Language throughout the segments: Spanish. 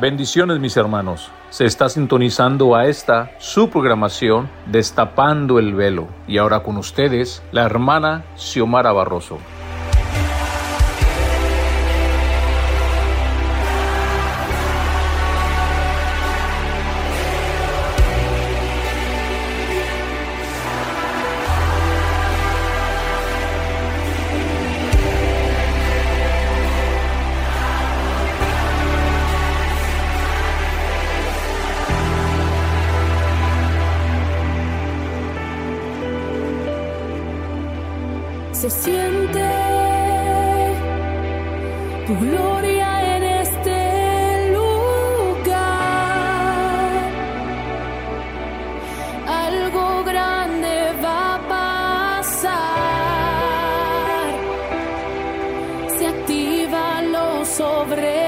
Bendiciones mis hermanos. Se está sintonizando a esta su programación Destapando el Velo. Y ahora con ustedes, la hermana Xiomara Barroso. sobre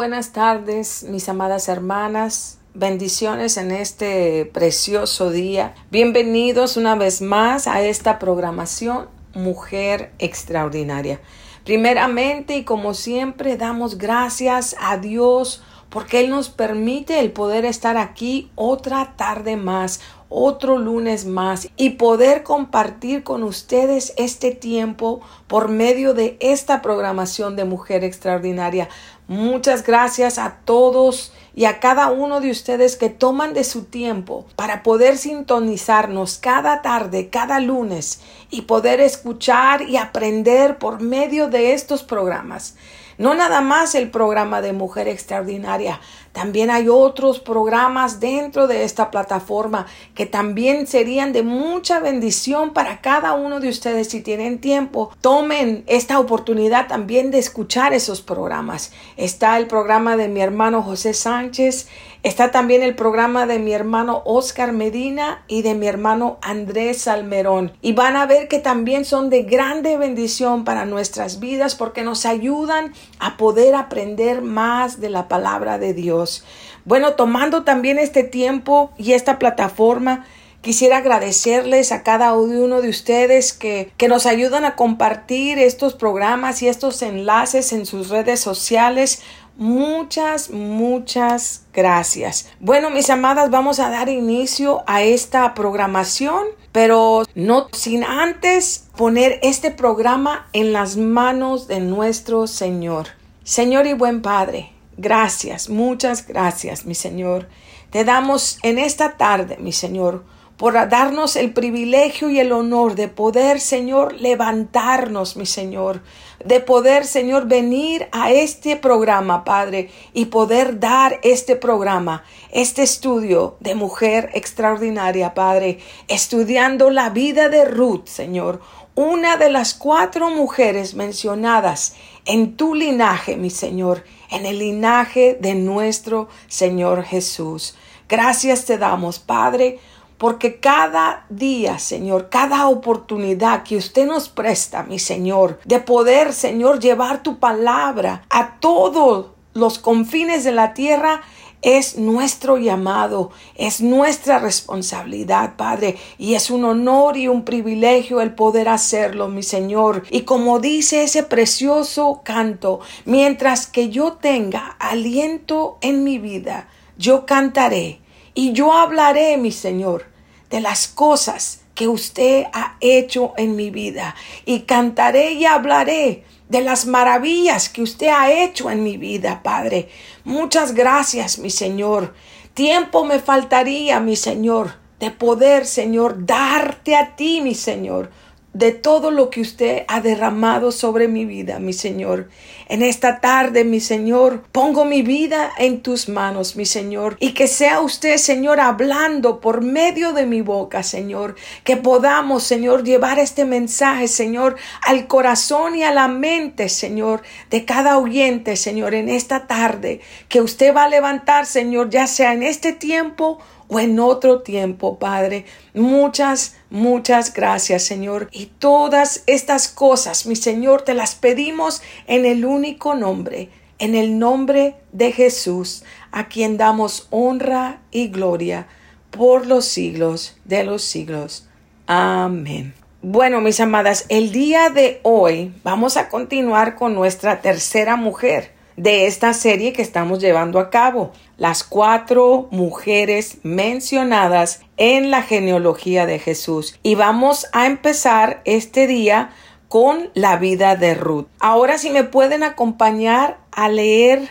buenas tardes, mis amadas hermanas. Bendiciones en este precioso día. Bienvenidos una vez más a esta programación Mujer Extraordinaria. Primeramente y como siempre damos gracias a Dios porque Él nos permite el poder estar aquí otra tarde más, otro lunes más y poder compartir con ustedes este tiempo por medio de esta programación de Mujer Extraordinaria. Muchas gracias a todos y a cada uno de ustedes que toman de su tiempo para poder sintonizarnos cada tarde, cada lunes y poder escuchar y aprender por medio de estos programas. No nada más el programa de Mujer Extraordinaria, también hay otros programas dentro de esta plataforma que también serían de mucha bendición para cada uno de ustedes. Si tienen tiempo, tomen esta oportunidad también de escuchar esos programas. Está el programa de mi hermano José Sánchez, Está también el programa de mi hermano Oscar Medina y de mi hermano Andrés Salmerón. Y van a ver que también son de grande bendición para nuestras vidas porque nos ayudan a poder aprender más de la palabra de Dios. Bueno, tomando también este tiempo y esta plataforma, Quisiera agradecerles a cada uno de ustedes que, que, nos ayudan a compartir estos programas y estos enlaces en sus redes sociales. Muchas, muchas gracias. Bueno, mis amadas, vamos a dar inicio a esta programación, pero no sin antes poner este programa en las manos de nuestro Señor. Señor y buen Padre, gracias, muchas gracias, mi Señor. Te damos en esta tarde, mi Señor, por darnos el privilegio y el honor de poder, Señor, levantarnos, mi Señor, de poder, Señor, venir a este programa, Padre, y poder dar este programa, este estudio de mujer extraordinaria, Padre, estudiando la vida de Ruth, Señor, una de las cuatro mujeres mencionadas en tu linaje, mi Señor, en el linaje de nuestro Señor Jesús. Gracias te damos, Padre, porque cada día, Señor, cada oportunidad que usted nos presta, mi Señor, de poder, Señor, llevar tu palabra a todos los confines de la tierra, es nuestro llamado, es nuestra responsabilidad, Padre, y es un honor y un privilegio el poder hacerlo, mi Señor. Y como dice ese precioso canto, mientras que yo tenga aliento en mi vida, yo cantaré y yo hablaré, mi Señor, de las cosas que usted ha hecho en mi vida y cantaré y hablaré de las maravillas que usted ha hecho en mi vida, Padre. Muchas gracias, mi Señor. Tiempo me faltaría, mi Señor, de poder, Señor, darte a ti, mi Señor, de todo lo que usted ha derramado sobre mi vida, mi Señor. En esta tarde, mi Señor, pongo mi vida en tus manos, mi Señor, y que sea usted, Señor, hablando por medio de mi boca, Señor, que podamos, Señor, llevar este mensaje, Señor, al corazón y a la mente, Señor, de cada oyente, Señor, en esta tarde, que usted va a levantar, Señor, ya sea en este tiempo o en otro tiempo, Padre. Muchas, muchas gracias, Señor. Y todas estas cosas, mi Señor, te las pedimos en el único nombre, en el nombre de Jesús, a quien damos honra y gloria por los siglos de los siglos. Amén. Bueno, mis amadas, el día de hoy vamos a continuar con nuestra tercera mujer de esta serie que estamos llevando a cabo, las cuatro mujeres mencionadas en la genealogía de Jesús. Y vamos a empezar este día con la vida de Ruth. Ahora si me pueden acompañar a leer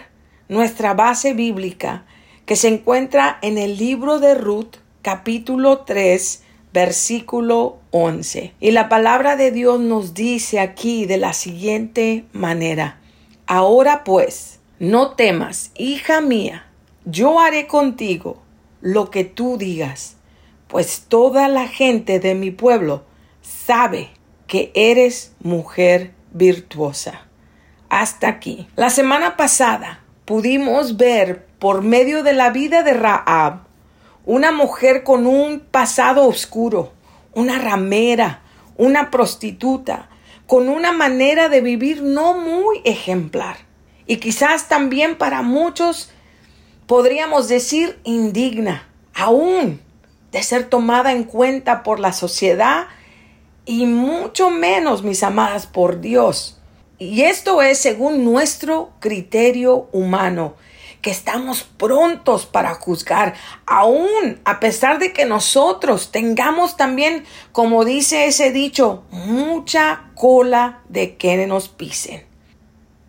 nuestra base bíblica que se encuentra en el libro de Ruth capítulo 3 versículo 11. Y la palabra de Dios nos dice aquí de la siguiente manera. Ahora pues, no temas, hija mía, yo haré contigo lo que tú digas, pues toda la gente de mi pueblo sabe que eres mujer virtuosa. Hasta aquí. La semana pasada pudimos ver por medio de la vida de Raab una mujer con un pasado oscuro, una ramera, una prostituta, con una manera de vivir no muy ejemplar. Y quizás también para muchos podríamos decir indigna, aún de ser tomada en cuenta por la sociedad y mucho menos, mis amadas, por Dios. Y esto es según nuestro criterio humano que estamos prontos para juzgar, aún a pesar de que nosotros tengamos también, como dice ese dicho, mucha cola de que nos pisen.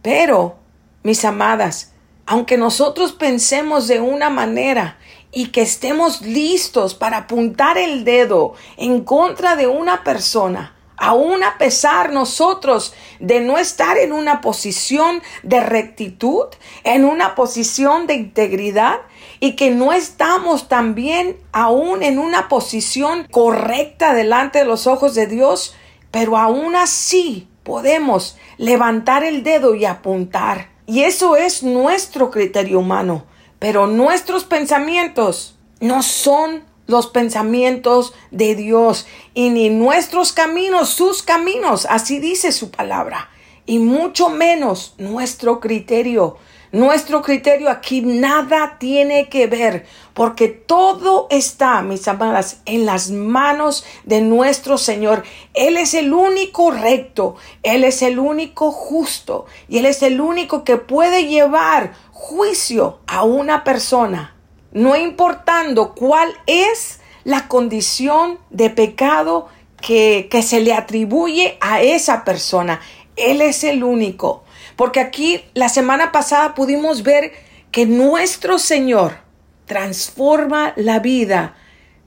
Pero, mis amadas, aunque nosotros pensemos de una manera y que estemos listos para apuntar el dedo en contra de una persona, aún a pesar nosotros de no estar en una posición de rectitud, en una posición de integridad y que no estamos también aún en una posición correcta delante de los ojos de Dios, pero aún así podemos levantar el dedo y apuntar. Y eso es nuestro criterio humano, pero nuestros pensamientos no son los pensamientos de Dios y ni nuestros caminos, sus caminos, así dice su palabra, y mucho menos nuestro criterio. Nuestro criterio aquí nada tiene que ver, porque todo está, mis amadas, en las manos de nuestro Señor. Él es el único recto, Él es el único justo, y Él es el único que puede llevar juicio a una persona no importando cuál es la condición de pecado que, que, se le atribuye a esa persona. Él es el único. Porque aquí la semana pasada pudimos ver que nuestro Señor transforma la vida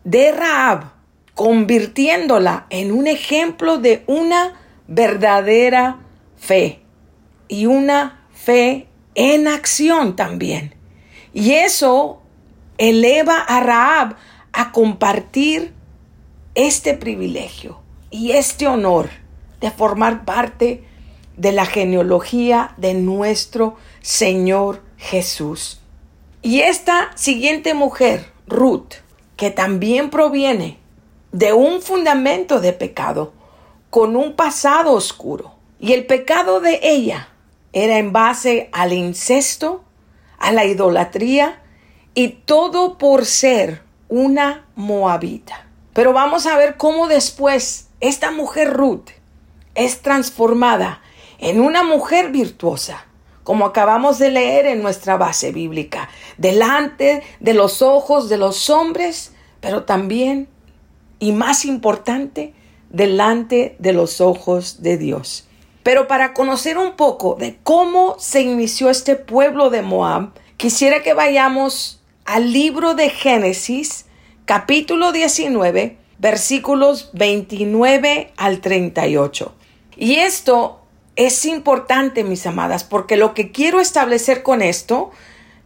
de Raab, convirtiéndola en un ejemplo de una verdadera fe y una fe en acción también. Y eso eleva a Raab a compartir este privilegio y este honor de formar parte de la genealogía de nuestro Señor Jesús. Y esta siguiente mujer, Ruth, que también proviene de un fundamento de pecado, con un pasado oscuro. Y el pecado de ella era en base al incesto, a la idolatría y todo por ser una moabita. Pero vamos a ver cómo después esta mujer Ruth es transformada en una mujer virtuosa, como acabamos de leer en nuestra base bíblica, delante de los ojos de los hombres, pero también, y más importante, delante de los ojos de Dios. Pero para conocer un poco de cómo se inició este pueblo de Moab, quisiera que vayamos al libro de Génesis, capítulo 19, versículos 29 al 38. Y esto es importante, mis amadas, porque lo que quiero establecer con esto,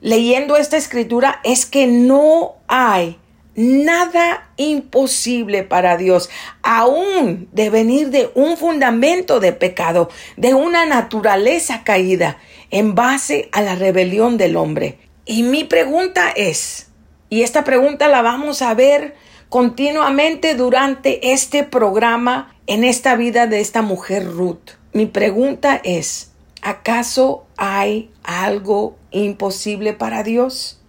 leyendo esta escritura, es que no hay nada imposible para Dios, aún de venir de un fundamento de pecado, de una naturaleza caída, en base a la rebelión del hombre. Y mi pregunta es, y esta pregunta la vamos a ver continuamente durante este programa en esta vida de esta mujer Ruth. Mi pregunta es, ¿acaso hay algo imposible para Dios?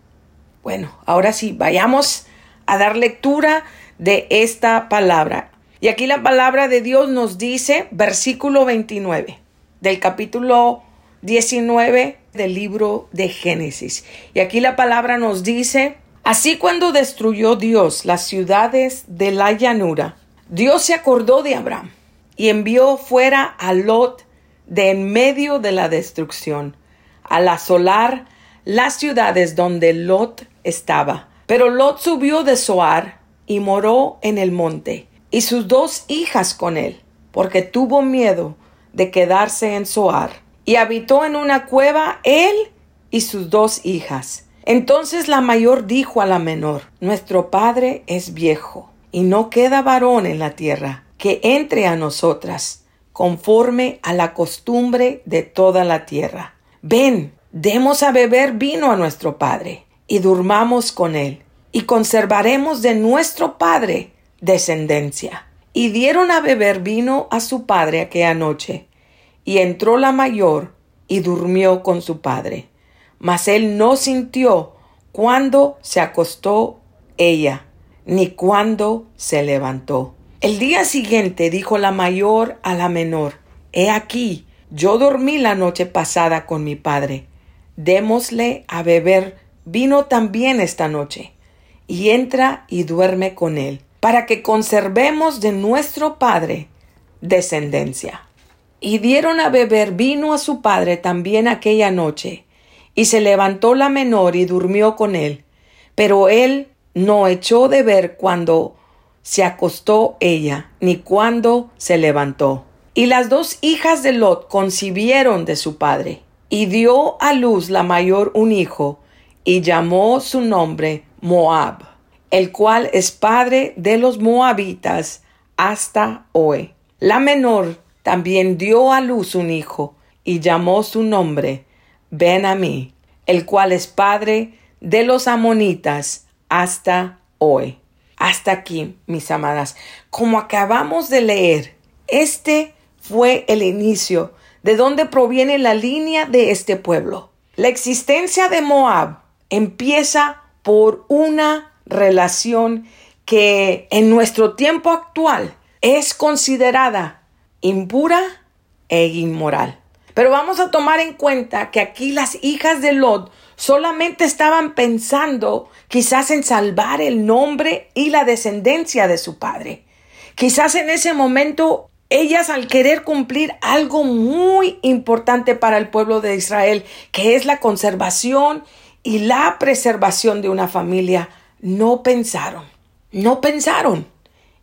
Bueno, ahora sí, vayamos a dar lectura de esta palabra. Y aquí la palabra de Dios nos dice, versículo 29 del capítulo 19 del libro de Génesis. Y aquí la palabra nos dice, así cuando destruyó Dios las ciudades de la llanura, Dios se acordó de Abraham y envió fuera a Lot de en medio de la destrucción, al asolar las ciudades donde Lot estaba pero Lot subió de Zoar y moró en el monte, y sus dos hijas con él, porque tuvo miedo de quedarse en Zoar, y habitó en una cueva él y sus dos hijas. Entonces la mayor dijo a la menor, Nuestro padre es viejo, y no queda varón en la tierra, que entre a nosotras, conforme a la costumbre de toda la tierra. Ven, demos a beber vino a nuestro padre y durmamos con él, y conservaremos de nuestro padre descendencia. Y dieron a beber vino a su padre aquella noche, y entró la mayor y durmió con su padre. Mas él no sintió cuando se acostó ella, ni cuando se levantó. El día siguiente dijo la mayor a la menor, He aquí, yo dormí la noche pasada con mi padre. Démosle a beber vino también esta noche, y entra y duerme con él, para que conservemos de nuestro Padre descendencia. Y dieron a beber vino a su padre también aquella noche, y se levantó la menor y durmió con él, pero él no echó de ver cuando se acostó ella, ni cuando se levantó. Y las dos hijas de Lot concibieron de su padre, y dio a luz la mayor un hijo, y llamó su nombre Moab, el cual es padre de los moabitas hasta hoy. La menor también dio a luz un hijo y llamó su nombre Ben Amí, el cual es padre de los amonitas hasta hoy. Hasta aquí, mis amadas, como acabamos de leer, este fue el inicio de donde proviene la línea de este pueblo. La existencia de Moab empieza por una relación que en nuestro tiempo actual es considerada impura e inmoral. Pero vamos a tomar en cuenta que aquí las hijas de Lot solamente estaban pensando quizás en salvar el nombre y la descendencia de su padre. Quizás en ese momento ellas al querer cumplir algo muy importante para el pueblo de Israel, que es la conservación y la preservación de una familia, no pensaron, no pensaron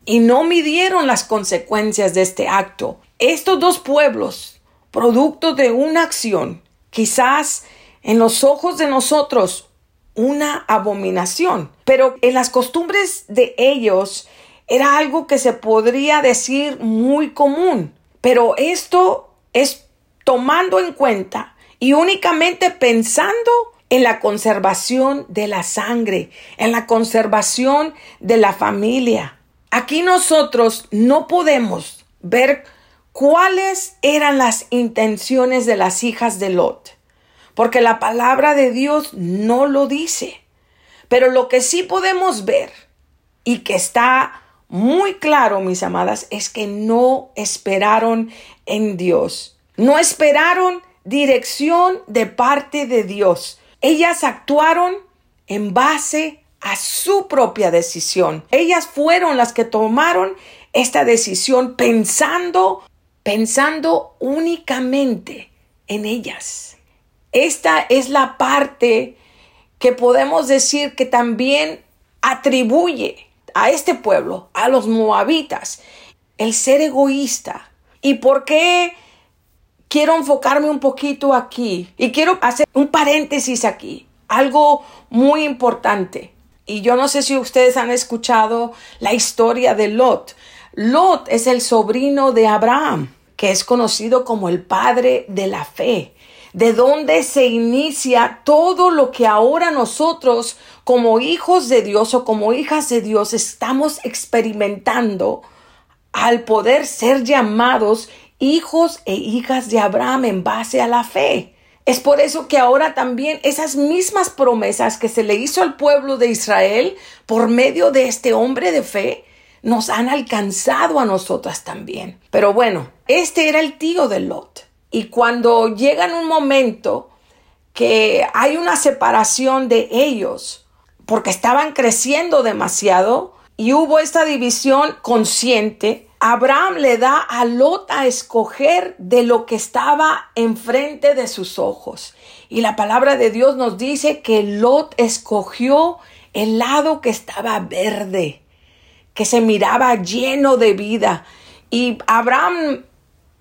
y no midieron las consecuencias de este acto. Estos dos pueblos, producto de una acción, quizás en los ojos de nosotros una abominación, pero en las costumbres de ellos era algo que se podría decir muy común. Pero esto es tomando en cuenta y únicamente pensando en la conservación de la sangre, en la conservación de la familia. Aquí nosotros no podemos ver cuáles eran las intenciones de las hijas de Lot, porque la palabra de Dios no lo dice. Pero lo que sí podemos ver y que está muy claro, mis amadas, es que no esperaron en Dios. No esperaron dirección de parte de Dios. Ellas actuaron en base a su propia decisión. Ellas fueron las que tomaron esta decisión pensando pensando únicamente en ellas. Esta es la parte que podemos decir que también atribuye a este pueblo, a los moabitas, el ser egoísta. ¿Y por qué quiero enfocarme un poquito aquí? Y quiero hacer un paréntesis aquí, algo muy importante. Y yo no sé si ustedes han escuchado la historia de Lot. Lot es el sobrino de Abraham, que es conocido como el padre de la fe de dónde se inicia todo lo que ahora nosotros como hijos de Dios o como hijas de Dios estamos experimentando al poder ser llamados hijos e hijas de Abraham en base a la fe. Es por eso que ahora también esas mismas promesas que se le hizo al pueblo de Israel por medio de este hombre de fe, nos han alcanzado a nosotras también. Pero bueno, este era el tío de Lot. Y cuando llega en un momento que hay una separación de ellos, porque estaban creciendo demasiado y hubo esta división consciente, Abraham le da a Lot a escoger de lo que estaba enfrente de sus ojos. Y la palabra de Dios nos dice que Lot escogió el lado que estaba verde, que se miraba lleno de vida. Y Abraham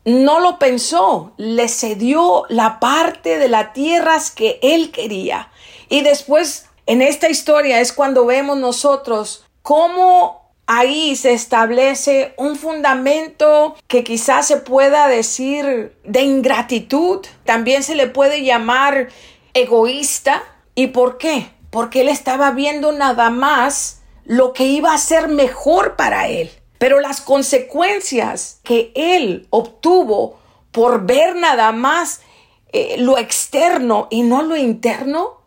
no lo pensó, le cedió la parte de las tierras que él quería. Y después, en esta historia es cuando vemos nosotros cómo ahí se establece un fundamento que quizás se pueda decir de ingratitud, también se le puede llamar egoísta. ¿Y por qué? Porque él estaba viendo nada más lo que iba a ser mejor para él. Pero las consecuencias que él obtuvo por ver nada más eh, lo externo y no lo interno,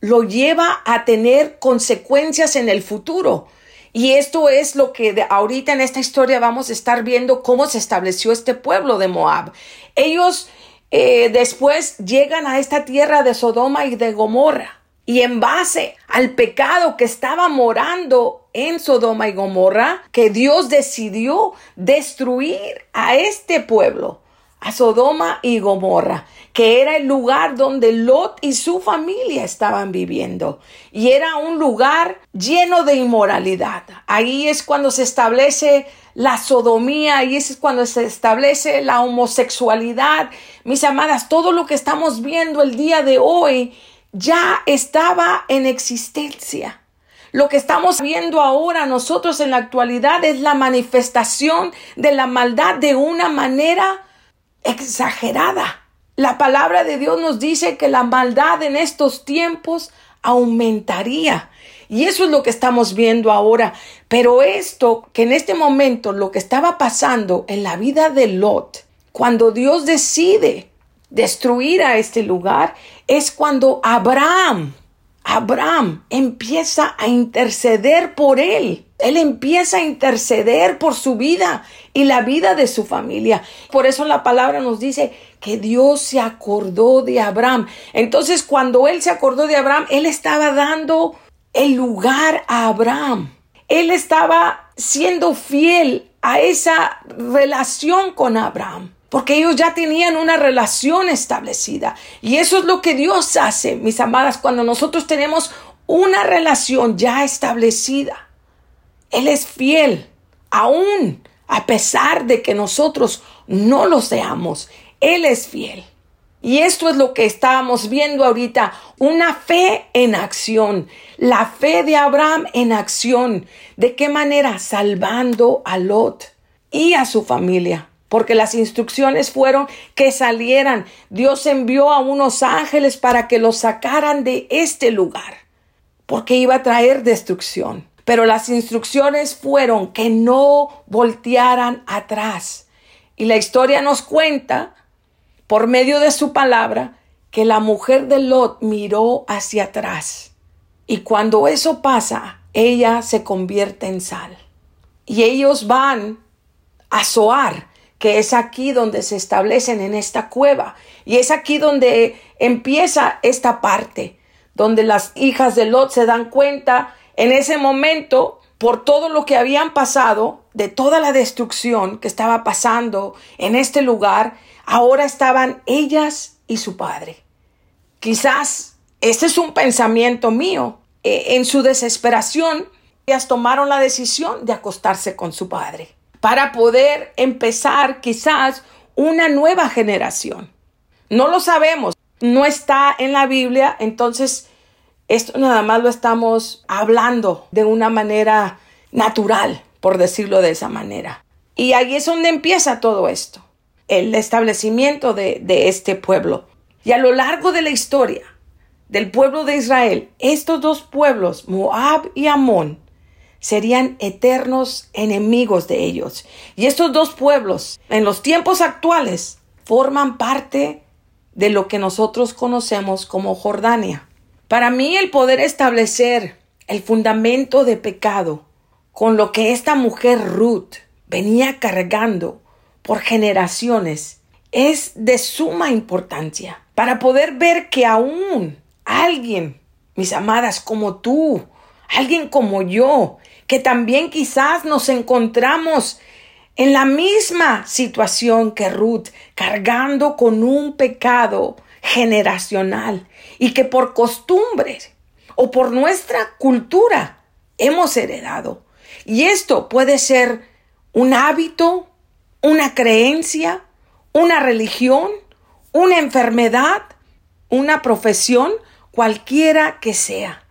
lo lleva a tener consecuencias en el futuro. Y esto es lo que ahorita en esta historia vamos a estar viendo cómo se estableció este pueblo de Moab. Ellos eh, después llegan a esta tierra de Sodoma y de Gomorra. Y en base al pecado que estaba morando en Sodoma y Gomorra, que Dios decidió destruir a este pueblo, a Sodoma y Gomorra, que era el lugar donde Lot y su familia estaban viviendo. Y era un lugar lleno de inmoralidad. Ahí es cuando se establece la sodomía y es cuando se establece la homosexualidad. Mis amadas, todo lo que estamos viendo el día de hoy ya estaba en existencia. Lo que estamos viendo ahora nosotros en la actualidad es la manifestación de la maldad de una manera exagerada. La palabra de Dios nos dice que la maldad en estos tiempos aumentaría. Y eso es lo que estamos viendo ahora. Pero esto, que en este momento lo que estaba pasando en la vida de Lot, cuando Dios decide destruir a este lugar es cuando Abraham, Abraham empieza a interceder por él. Él empieza a interceder por su vida y la vida de su familia. Por eso la palabra nos dice que Dios se acordó de Abraham. Entonces cuando él se acordó de Abraham, él estaba dando el lugar a Abraham. Él estaba siendo fiel a esa relación con Abraham porque ellos ya tenían una relación establecida. Y eso es lo que Dios hace, mis amadas, cuando nosotros tenemos una relación ya establecida. Él es fiel, aún a pesar de que nosotros no lo seamos. Él es fiel. Y esto es lo que estábamos viendo ahorita, una fe en acción, la fe de Abraham en acción. ¿De qué manera? Salvando a Lot y a su familia porque las instrucciones fueron que salieran. Dios envió a unos ángeles para que los sacaran de este lugar, porque iba a traer destrucción. Pero las instrucciones fueron que no voltearan atrás. Y la historia nos cuenta, por medio de su palabra, que la mujer de Lot miró hacia atrás. Y cuando eso pasa, ella se convierte en sal. Y ellos van a Zoar, que es aquí donde se establecen en esta cueva. Y es aquí donde empieza esta parte, donde las hijas de Lot se dan cuenta en ese momento por todo lo que habían pasado, de toda la destrucción que estaba pasando en este lugar, ahora estaban ellas y su padre. Quizás ese es un pensamiento mío. E, en su desesperación, ellas tomaron la decisión de acostarse con su padre para poder empezar quizás una nueva generación. No lo sabemos, no está en la Biblia, entonces esto nada más lo estamos hablando de una manera natural, por decirlo de esa manera. Y ahí es donde empieza todo esto, el establecimiento de, de este pueblo. Y a lo largo de la historia del pueblo de Israel, estos dos pueblos, Moab y Amón, serían eternos enemigos de ellos. Y estos dos pueblos, en los tiempos actuales, forman parte de lo que nosotros conocemos como Jordania. Para mí el poder establecer el fundamento de pecado con lo que esta mujer Ruth venía cargando por generaciones es de suma importancia. Para poder ver que aún alguien, mis amadas, como tú, alguien como yo, que también quizás nos encontramos en la misma situación que Ruth, cargando con un pecado generacional y que por costumbre o por nuestra cultura hemos heredado. Y esto puede ser un hábito, una creencia, una religión, una enfermedad, una profesión, cualquiera que sea.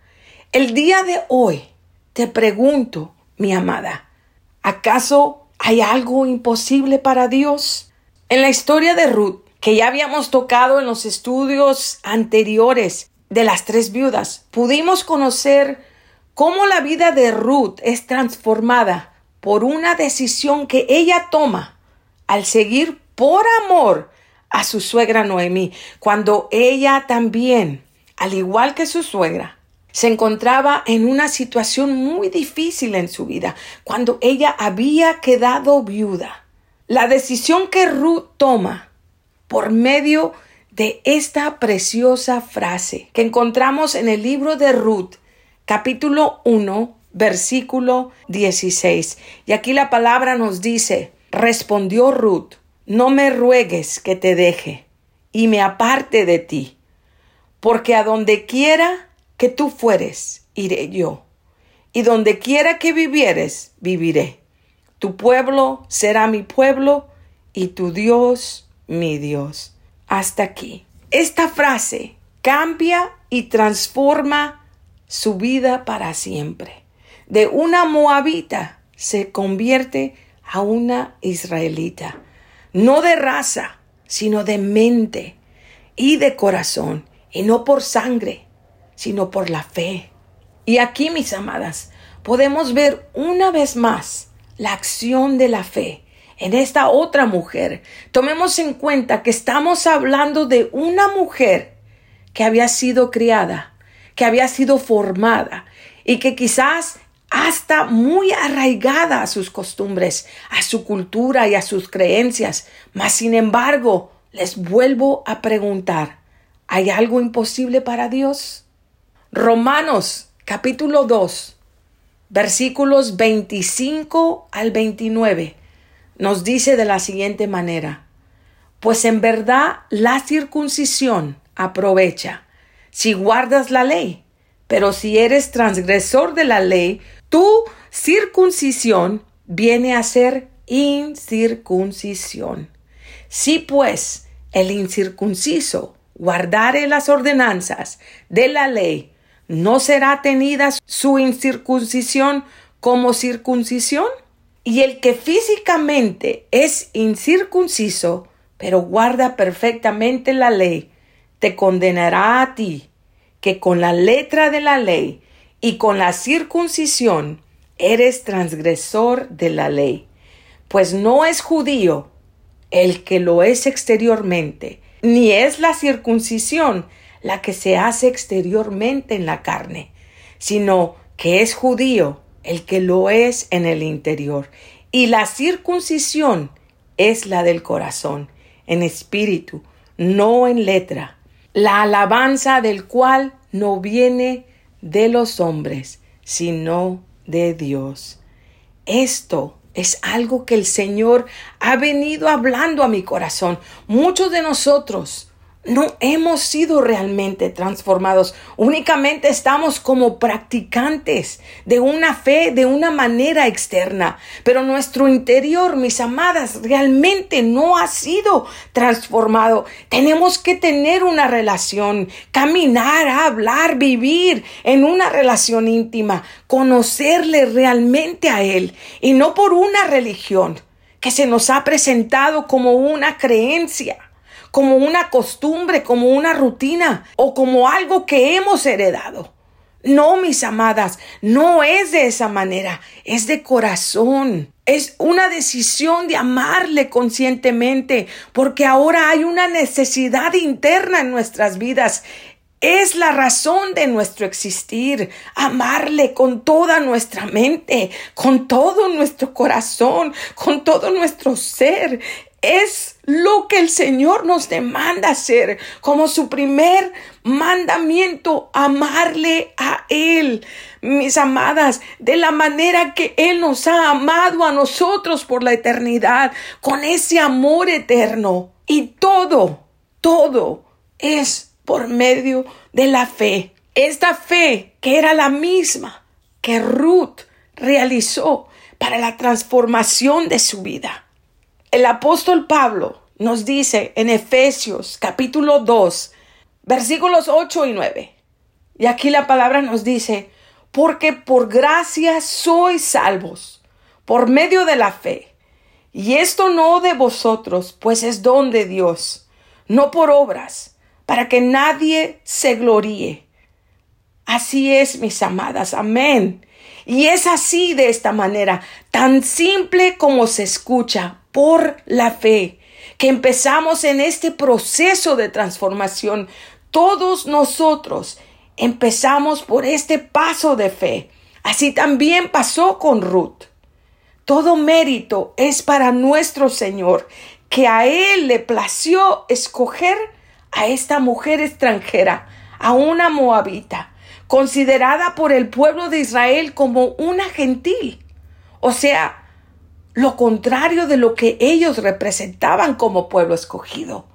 El día de hoy te pregunto, mi amada, ¿acaso hay algo imposible para Dios? En la historia de Ruth, que ya habíamos tocado en los estudios anteriores de las tres viudas, pudimos conocer cómo la vida de Ruth es transformada por una decisión que ella toma al seguir por amor a su suegra Noemí, cuando ella también, al igual que su suegra, se encontraba en una situación muy difícil en su vida, cuando ella había quedado viuda. La decisión que Ruth toma por medio de esta preciosa frase que encontramos en el libro de Ruth, capítulo 1, versículo 16. Y aquí la palabra nos dice, respondió Ruth, no me ruegues que te deje y me aparte de ti, porque a donde quiera que tú fueres, iré yo, y donde quiera que vivieres, viviré. Tu pueblo será mi pueblo, y tu Dios mi Dios. Hasta aquí. Esta frase cambia y transforma su vida para siempre. De una moabita se convierte a una israelita, no de raza, sino de mente y de corazón, y no por sangre, sino por la fe. Y aquí, mis amadas, podemos ver una vez más la acción de la fe en esta otra mujer. Tomemos en cuenta que estamos hablando de una mujer que había sido criada, que había sido formada y que quizás hasta muy arraigada a sus costumbres, a su cultura y a sus creencias. Mas, sin embargo, les vuelvo a preguntar, ¿hay algo imposible para Dios? Romanos capítulo 2, versículos 25 al 29, nos dice de la siguiente manera, pues en verdad la circuncisión aprovecha si guardas la ley, pero si eres transgresor de la ley, tu circuncisión viene a ser incircuncisión. Si pues el incircunciso guardare las ordenanzas de la ley, ¿no será tenida su incircuncisión como circuncisión? Y el que físicamente es incircunciso, pero guarda perfectamente la ley, te condenará a ti, que con la letra de la ley y con la circuncisión eres transgresor de la ley, pues no es judío el que lo es exteriormente, ni es la circuncisión la que se hace exteriormente en la carne, sino que es judío el que lo es en el interior. Y la circuncisión es la del corazón, en espíritu, no en letra, la alabanza del cual no viene de los hombres, sino de Dios. Esto es algo que el Señor ha venido hablando a mi corazón. Muchos de nosotros no hemos sido realmente transformados. Únicamente estamos como practicantes de una fe de una manera externa. Pero nuestro interior, mis amadas, realmente no ha sido transformado. Tenemos que tener una relación, caminar, hablar, vivir en una relación íntima, conocerle realmente a Él y no por una religión que se nos ha presentado como una creencia como una costumbre, como una rutina o como algo que hemos heredado. No, mis amadas, no es de esa manera, es de corazón. Es una decisión de amarle conscientemente, porque ahora hay una necesidad interna en nuestras vidas. Es la razón de nuestro existir, amarle con toda nuestra mente, con todo nuestro corazón, con todo nuestro ser. Es lo que el Señor nos demanda hacer como su primer mandamiento, amarle a Él, mis amadas, de la manera que Él nos ha amado a nosotros por la eternidad, con ese amor eterno. Y todo, todo es por medio de la fe. Esta fe que era la misma que Ruth realizó para la transformación de su vida. El apóstol Pablo nos dice en Efesios capítulo 2, versículos 8 y 9. Y aquí la palabra nos dice, porque por gracia sois salvos, por medio de la fe. Y esto no de vosotros, pues es don de Dios, no por obras, para que nadie se gloríe. Así es, mis amadas, amén. Y es así de esta manera, tan simple como se escucha, por la fe, que empezamos en este proceso de transformación. Todos nosotros empezamos por este paso de fe. Así también pasó con Ruth. Todo mérito es para nuestro Señor, que a Él le plació escoger a esta mujer extranjera, a una moabita, considerada por el pueblo de Israel como una gentil. O sea, lo contrario de lo que ellos representaban como pueblo escogido.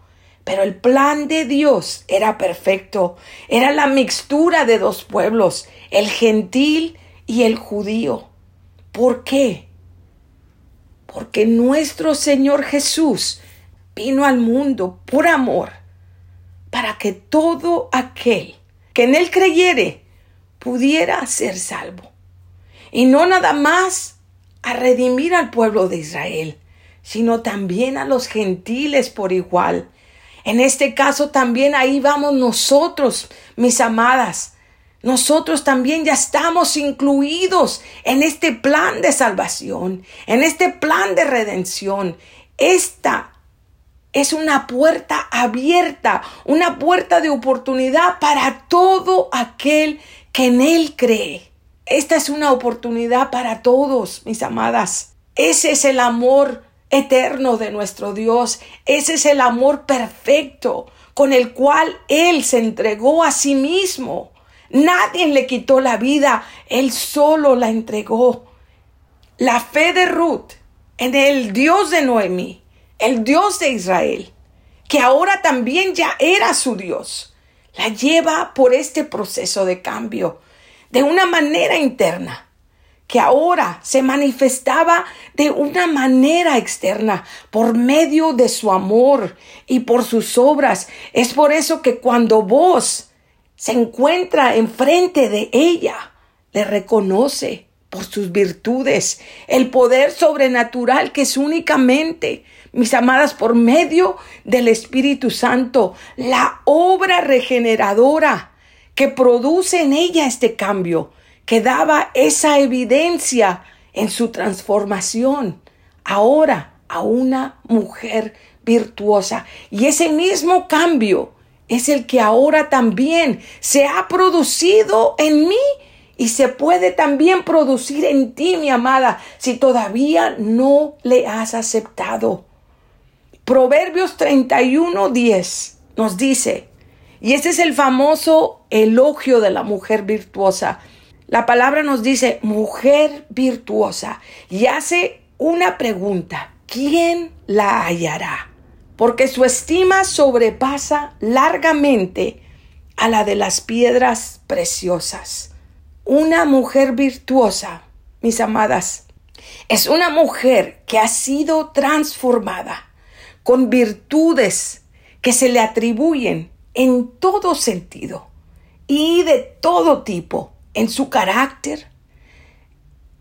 Pero el plan de Dios era perfecto, era la mixtura de dos pueblos, el gentil y el judío. ¿Por qué? Porque nuestro Señor Jesús vino al mundo por amor, para que todo aquel que en Él creyere pudiera ser salvo. Y no nada más a redimir al pueblo de Israel, sino también a los gentiles por igual. En este caso también ahí vamos nosotros, mis amadas. Nosotros también ya estamos incluidos en este plan de salvación, en este plan de redención. Esta es una puerta abierta, una puerta de oportunidad para todo aquel que en Él cree. Esta es una oportunidad para todos, mis amadas. Ese es el amor eterno de nuestro Dios. Ese es el amor perfecto con el cual Él se entregó a sí mismo. Nadie le quitó la vida, Él solo la entregó. La fe de Ruth en el Dios de Noemí, el Dios de Israel, que ahora también ya era su Dios, la lleva por este proceso de cambio de una manera interna, que ahora se manifestaba de una manera externa por medio de su amor y por sus obras. Es por eso que cuando vos se encuentra enfrente de ella, le reconoce por sus virtudes, el poder sobrenatural que es únicamente, mis amadas, por medio del Espíritu Santo, la obra regeneradora que produce en ella este cambio, que daba esa evidencia en su transformación, ahora a una mujer virtuosa. Y ese mismo cambio es el que ahora también se ha producido en mí y se puede también producir en ti, mi amada, si todavía no le has aceptado. Proverbios 31, 10 nos dice, y ese es el famoso elogio de la mujer virtuosa. la palabra nos dice mujer virtuosa y hace una pregunta. ¿Quién la hallará? Porque su estima sobrepasa largamente a la de las piedras preciosas. Una mujer virtuosa, mis amadas, es una mujer que ha sido transformada con virtudes que se le atribuyen en todo sentido y de todo tipo, en su carácter,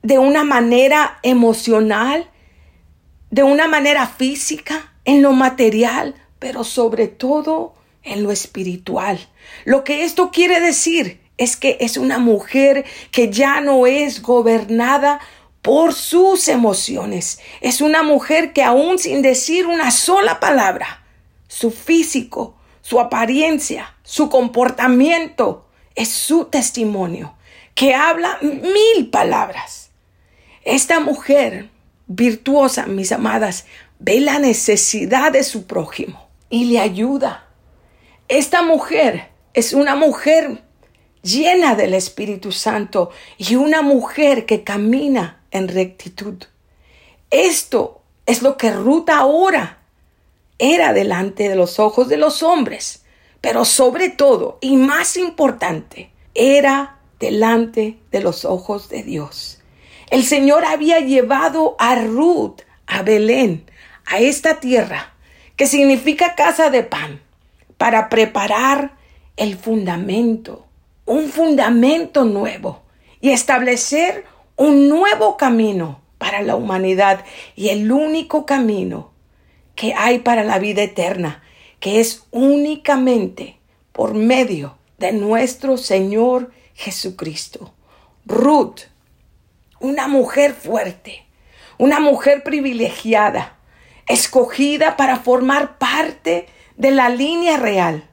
de una manera emocional, de una manera física, en lo material, pero sobre todo en lo espiritual. Lo que esto quiere decir es que es una mujer que ya no es gobernada por sus emociones. Es una mujer que aún sin decir una sola palabra, su físico, su apariencia, su comportamiento, es su testimonio, que habla mil palabras. Esta mujer virtuosa, mis amadas, ve la necesidad de su prójimo y le ayuda. Esta mujer es una mujer llena del Espíritu Santo y una mujer que camina en rectitud. Esto es lo que Ruth ahora era delante de los ojos de los hombres, pero sobre todo y más importante, era delante de los ojos de Dios. El Señor había llevado a Ruth a Belén, a esta tierra, que significa casa de pan, para preparar el fundamento, un fundamento nuevo y establecer un nuevo camino para la humanidad y el único camino que hay para la vida eterna, que es únicamente por medio de nuestro Señor Jesucristo. Ruth, una mujer fuerte, una mujer privilegiada, escogida para formar parte de la línea real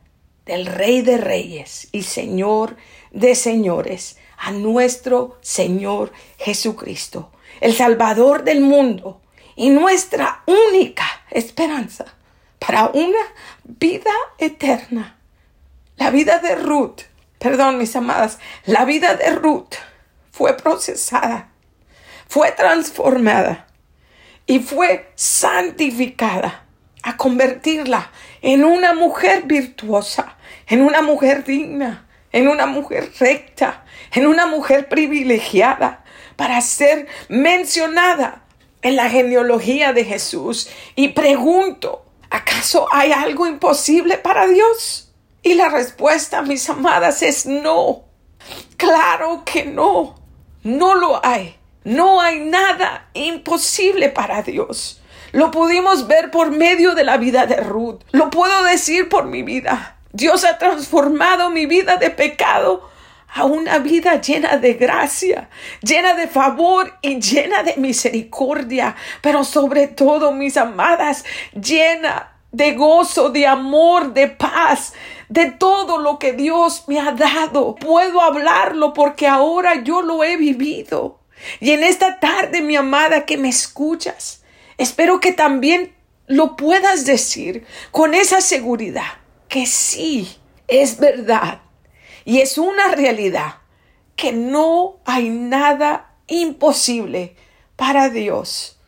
del Rey de Reyes y Señor de Señores, a nuestro Señor Jesucristo, el Salvador del mundo y nuestra única esperanza para una vida eterna. La vida de Ruth, perdón mis amadas, la vida de Ruth fue procesada, fue transformada y fue santificada a convertirla en una mujer virtuosa, en una mujer digna, en una mujer recta, en una mujer privilegiada, para ser mencionada en la genealogía de Jesús. Y pregunto, ¿acaso hay algo imposible para Dios? Y la respuesta, mis amadas, es no. Claro que no. No lo hay. No hay nada imposible para Dios. Lo pudimos ver por medio de la vida de Ruth. Lo puedo decir por mi vida. Dios ha transformado mi vida de pecado a una vida llena de gracia, llena de favor y llena de misericordia, pero sobre todo, mis amadas, llena de gozo, de amor, de paz, de todo lo que Dios me ha dado. Puedo hablarlo porque ahora yo lo he vivido. Y en esta tarde, mi amada, que me escuchas, espero que también lo puedas decir con esa seguridad que sí, es verdad y es una realidad que no hay nada imposible para Dios.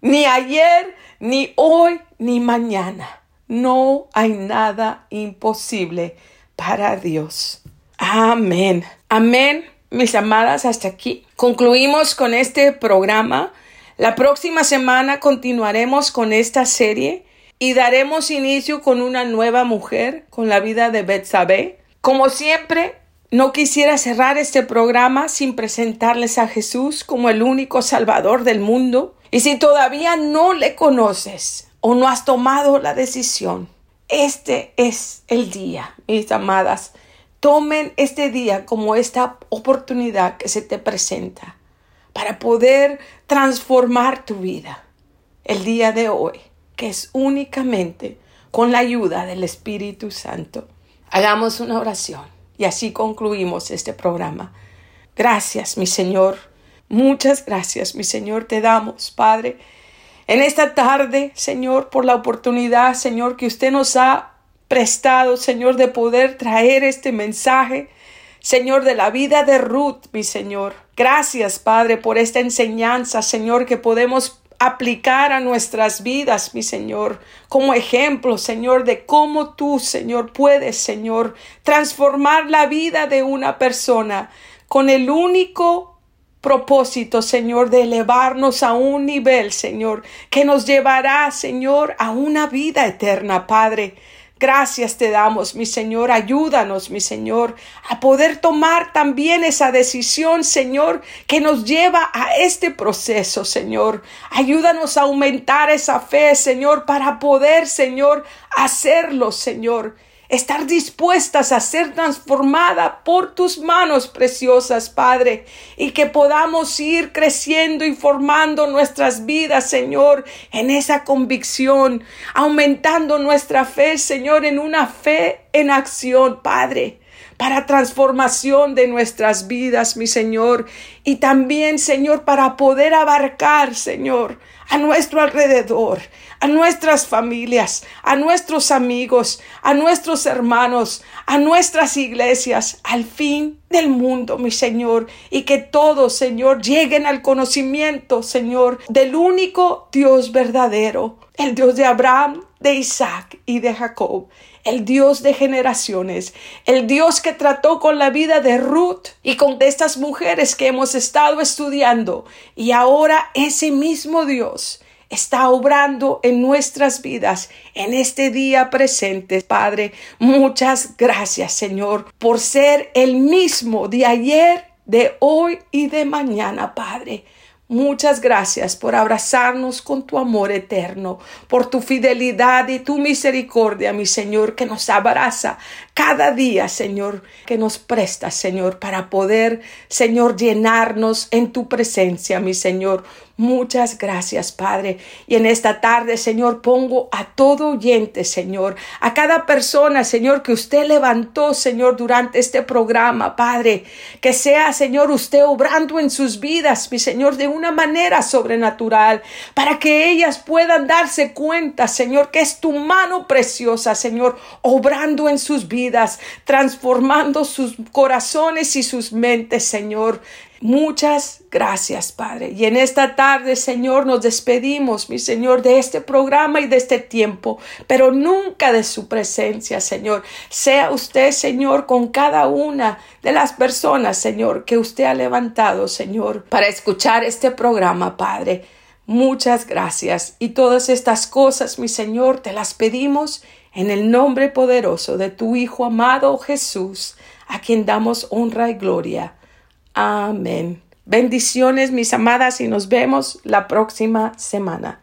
Ni ayer, ni hoy, ni mañana. No hay nada imposible para Dios. Amén. Amén, mis amadas, hasta aquí. Concluimos con este programa. La próxima semana continuaremos con esta serie y daremos inicio con una nueva mujer, con la vida de Betsabé. Como siempre, no quisiera cerrar este programa sin presentarles a Jesús como el único Salvador del mundo. Y si todavía no le conoces o no has tomado la decisión, este es el día, mis amadas. Tomen este día como esta oportunidad que se te presenta para poder transformar tu vida el día de hoy que es únicamente con la ayuda del Espíritu Santo. Hagamos una oración y así concluimos este programa. Gracias, mi Señor. Muchas gracias, mi Señor, te damos, Padre, en esta tarde, Señor, por la oportunidad, Señor, que usted nos ha prestado, Señor, de poder traer este mensaje. Señor, de la vida de Ruth, mi Señor. Gracias, Padre, por esta enseñanza, Señor, que podemos aplicar a nuestras vidas, mi Señor, como ejemplo, Señor, de cómo tú, Señor, puedes, Señor, transformar la vida de una persona con el único propósito, Señor, de elevarnos a un nivel, Señor, que nos llevará, Señor, a una vida eterna, Padre. Gracias te damos, mi Señor. Ayúdanos, mi Señor, a poder tomar también esa decisión, Señor, que nos lleva a este proceso, Señor. Ayúdanos a aumentar esa fe, Señor, para poder, Señor, hacerlo, Señor estar dispuestas a ser transformada por tus manos preciosas, Padre, y que podamos ir creciendo y formando nuestras vidas, Señor, en esa convicción, aumentando nuestra fe, Señor, en una fe en acción, Padre para transformación de nuestras vidas, mi Señor, y también, Señor, para poder abarcar, Señor, a nuestro alrededor, a nuestras familias, a nuestros amigos, a nuestros hermanos, a nuestras iglesias, al fin del mundo, mi Señor, y que todos, Señor, lleguen al conocimiento, Señor, del único Dios verdadero, el Dios de Abraham, de Isaac y de Jacob, el Dios de generaciones, el Dios que trató con la vida de Ruth y con estas mujeres que hemos estado estudiando. Y ahora ese mismo Dios está obrando en nuestras vidas en este día presente. Padre, muchas gracias, Señor, por ser el mismo de ayer, de hoy y de mañana, Padre. Muchas gracias por abrazarnos con tu amor eterno, por tu fidelidad y tu misericordia, mi Señor, que nos abraza cada día, Señor, que nos presta, Señor, para poder, Señor, llenarnos en tu presencia, mi Señor. Muchas gracias, Padre. Y en esta tarde, Señor, pongo a todo oyente, Señor, a cada persona, Señor, que usted levantó, Señor, durante este programa, Padre, que sea, Señor, usted obrando en sus vidas, mi Señor, de una manera sobrenatural, para que ellas puedan darse cuenta, Señor, que es tu mano preciosa, Señor, obrando en sus vidas, transformando sus corazones y sus mentes, Señor. Muchas gracias, Padre. Y en esta tarde, Señor, nos despedimos, mi Señor, de este programa y de este tiempo, pero nunca de su presencia, Señor. Sea usted, Señor, con cada una de las personas, Señor, que usted ha levantado, Señor, para escuchar este programa, Padre. Muchas gracias. Y todas estas cosas, mi Señor, te las pedimos en el nombre poderoso de tu Hijo amado Jesús, a quien damos honra y gloria. Amén. Bendiciones, mis amadas, y nos vemos la próxima semana.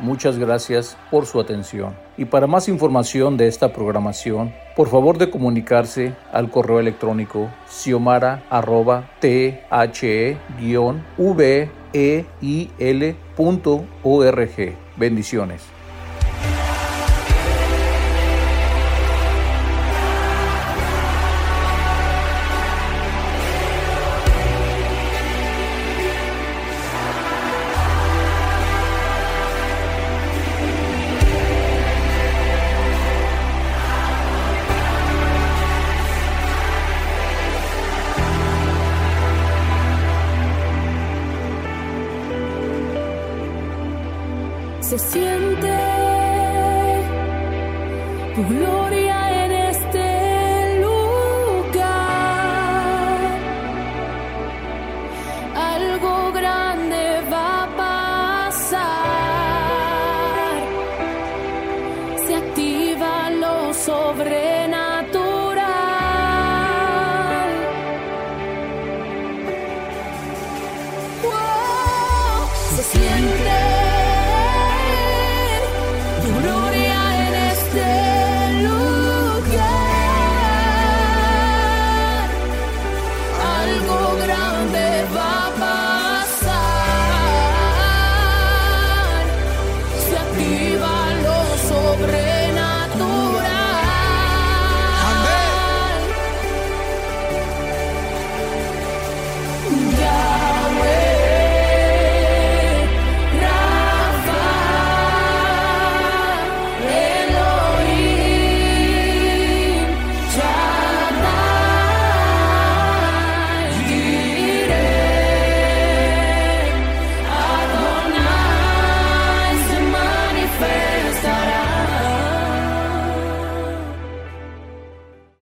Muchas gracias por su atención. Y para más información de esta programación, por favor de comunicarse al correo electrónico siomara.the-veil.org. Bendiciones.